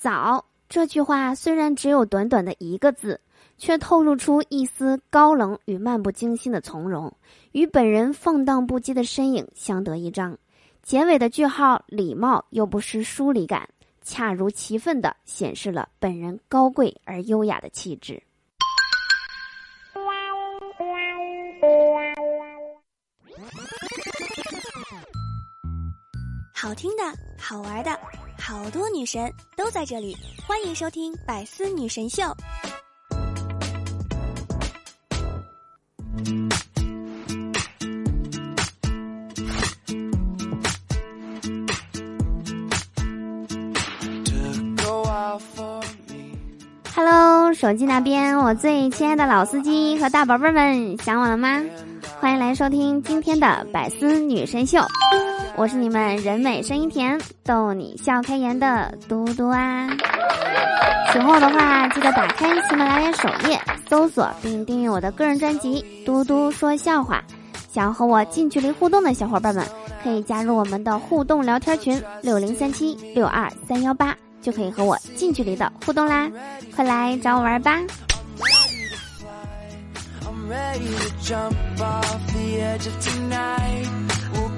早这句话虽然只有短短的一个字，却透露出一丝高冷与漫不经心的从容，与本人放荡不羁的身影相得益彰。结尾的句号礼貌又不失疏离感，恰如其分的显示了本人高贵而优雅的气质。好听的，好玩的，好多女神都在这里，欢迎收听《百思女神秀》。Hello，手机那边，我最亲爱的老司机和大宝贝们，想我了吗？欢迎来收听今天的《百思女神秀》。我是你们人美声音甜、逗你笑开颜的嘟嘟啊！喜欢我的话，记得打开喜马拉雅首页，搜索并订阅我的个人专辑《嘟嘟说笑话》。想要和我近距离互动的小伙伴们，可以加入我们的互动聊天群六零三七六二三幺八，就可以和我近距离的互动啦！快来找我玩吧！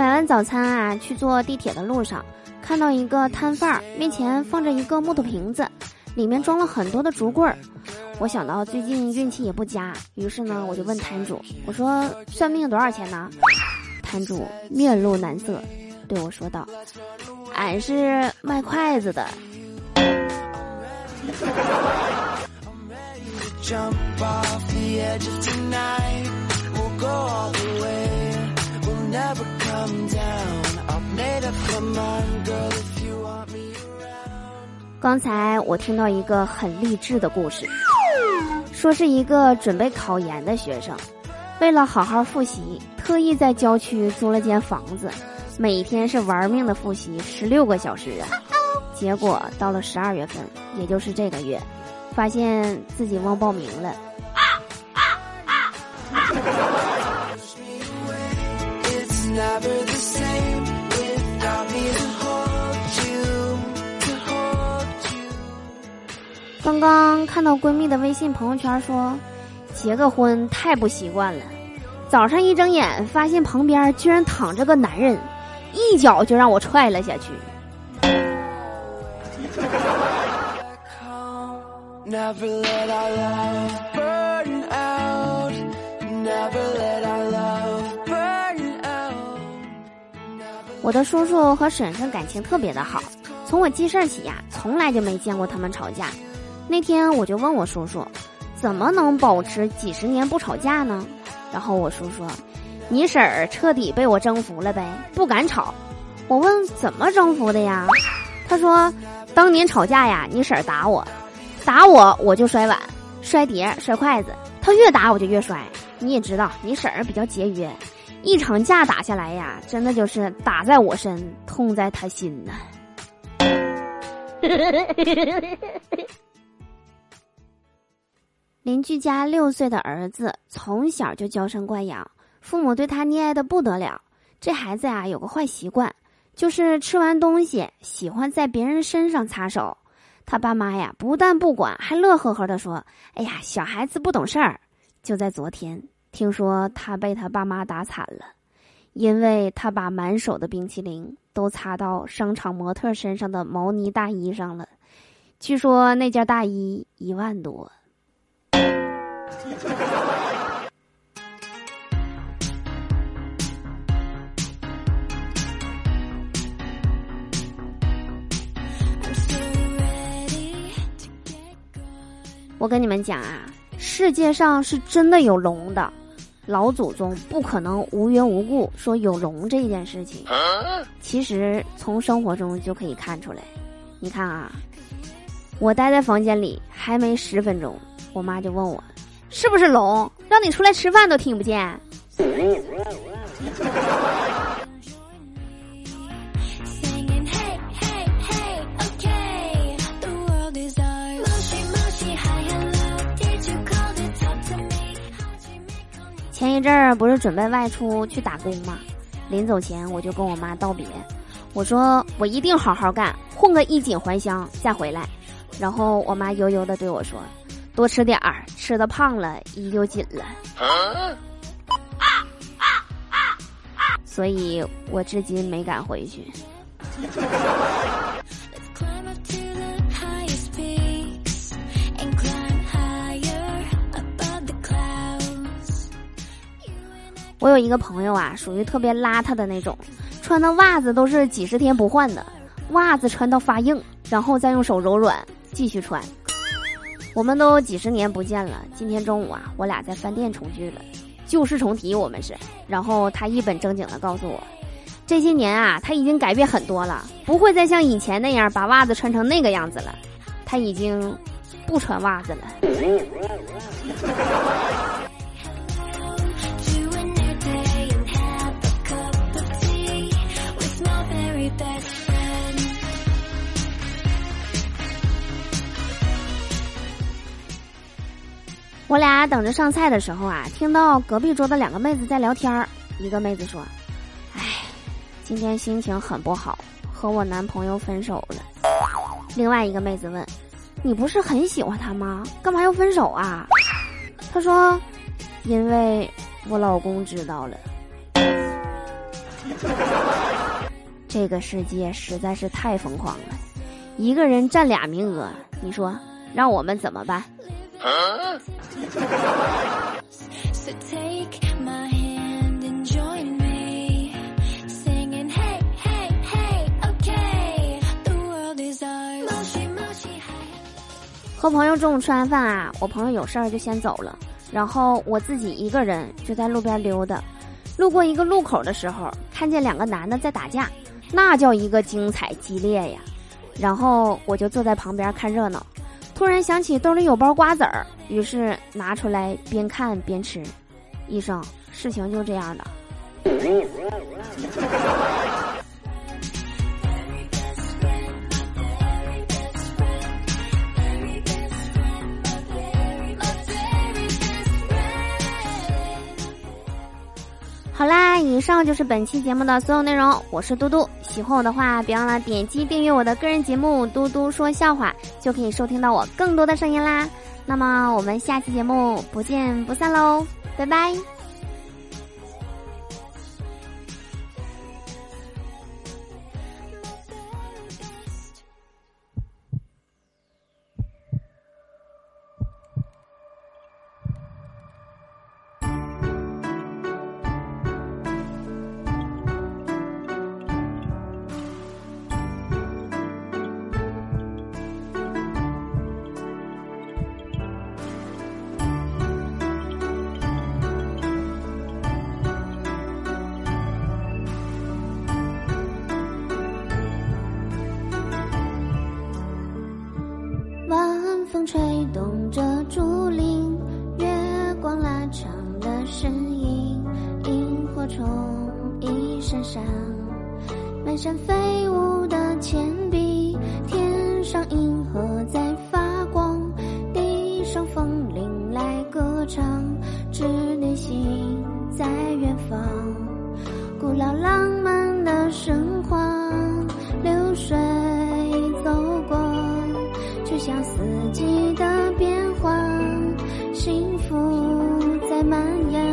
买完早餐啊，去坐地铁的路上，看到一个摊贩儿面前放着一个木头瓶子，里面装了很多的竹棍儿。我想到最近运气也不佳，于是呢，我就问摊主：“我说算命多少钱呢？”摊主面露难色，对我说道：“俺是卖筷子的。”刚才我听到一个很励志的故事，说是一个准备考研的学生，为了好好复习，特意在郊区租了间房子，每天是玩命的复习十六个小时啊。结果到了十二月份，也就是这个月，发现自己忘报名了。啊啊啊刚刚看到闺蜜的微信朋友圈说，结个婚太不习惯了。早上一睁眼，发现旁边居然躺着个男人，一脚就让我踹了下去。我的叔叔和婶婶感情特别的好，从我记事儿起呀，从来就没见过他们吵架。那天我就问我叔叔，怎么能保持几十年不吵架呢？然后我叔说，你婶儿彻底被我征服了呗，不敢吵。我问怎么征服的呀？他说，当年吵架呀，你婶儿打我，打我我就摔碗、摔碟、摔筷子，他越打我就越摔。你也知道，你婶儿比较节约，一场架打下来呀，真的就是打在我身，痛在他心呐。邻居家六岁的儿子从小就娇生惯养，父母对他溺爱的不得了。这孩子呀有个坏习惯，就是吃完东西喜欢在别人身上擦手。他爸妈呀不但不管，还乐呵呵的说：“哎呀，小孩子不懂事儿。”就在昨天，听说他被他爸妈打惨了，因为他把满手的冰淇淋都擦到商场模特身上的毛呢大衣上了。据说那件大衣一万多。我跟你们讲啊，世界上是真的有龙的，老祖宗不可能无缘无故说有龙这件事情。其实从生活中就可以看出来。你看啊，我待在房间里还没十分钟，我妈就问我，是不是龙？让你出来吃饭都听不见。前一阵儿不是准备外出去打工吗？临走前我就跟我妈道别，我说我一定好好干，混个衣锦还乡再回来。然后我妈悠悠的对我说：“多吃点儿，吃的胖了衣就紧了。”啊所以我至今没敢回去。我有一个朋友啊，属于特别邋遢的那种，穿的袜子都是几十天不换的，袜子穿到发硬，然后再用手揉软继续穿。我们都几十年不见了，今天中午啊，我俩在饭店重聚了，旧事重提，我们是。然后他一本正经的告诉我，这些年啊，他已经改变很多了，不会再像以前那样把袜子穿成那个样子了，他已经不穿袜子了。我俩等着上菜的时候啊，听到隔壁桌的两个妹子在聊天儿。一个妹子说：“哎，今天心情很不好，和我男朋友分手了。”另外一个妹子问：“你不是很喜欢他吗？干嘛要分手啊？”她说：“因为我老公知道了。”这个世界实在是太疯狂了，一个人占俩名额，你说让我们怎么办？和朋友中午吃完饭啊，我朋友有事儿就先走了，然后我自己一个人就在路边溜达。路过一个路口的时候，看见两个男的在打架，那叫一个精彩激烈呀！然后我就坐在旁边看热闹。突然想起兜里有包瓜子儿，于是拿出来边看边吃。医生，事情就这样的。好啦，以上就是本期节目的所有内容。我是嘟嘟，喜欢我的话，别忘了点击订阅我的个人节目《嘟嘟说笑话》，就可以收听到我更多的声音啦。那么我们下期节目不见不散喽，拜拜。在远方，古老浪漫的神话，流水走过，就。像四季的变化，幸福在蔓延，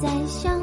在想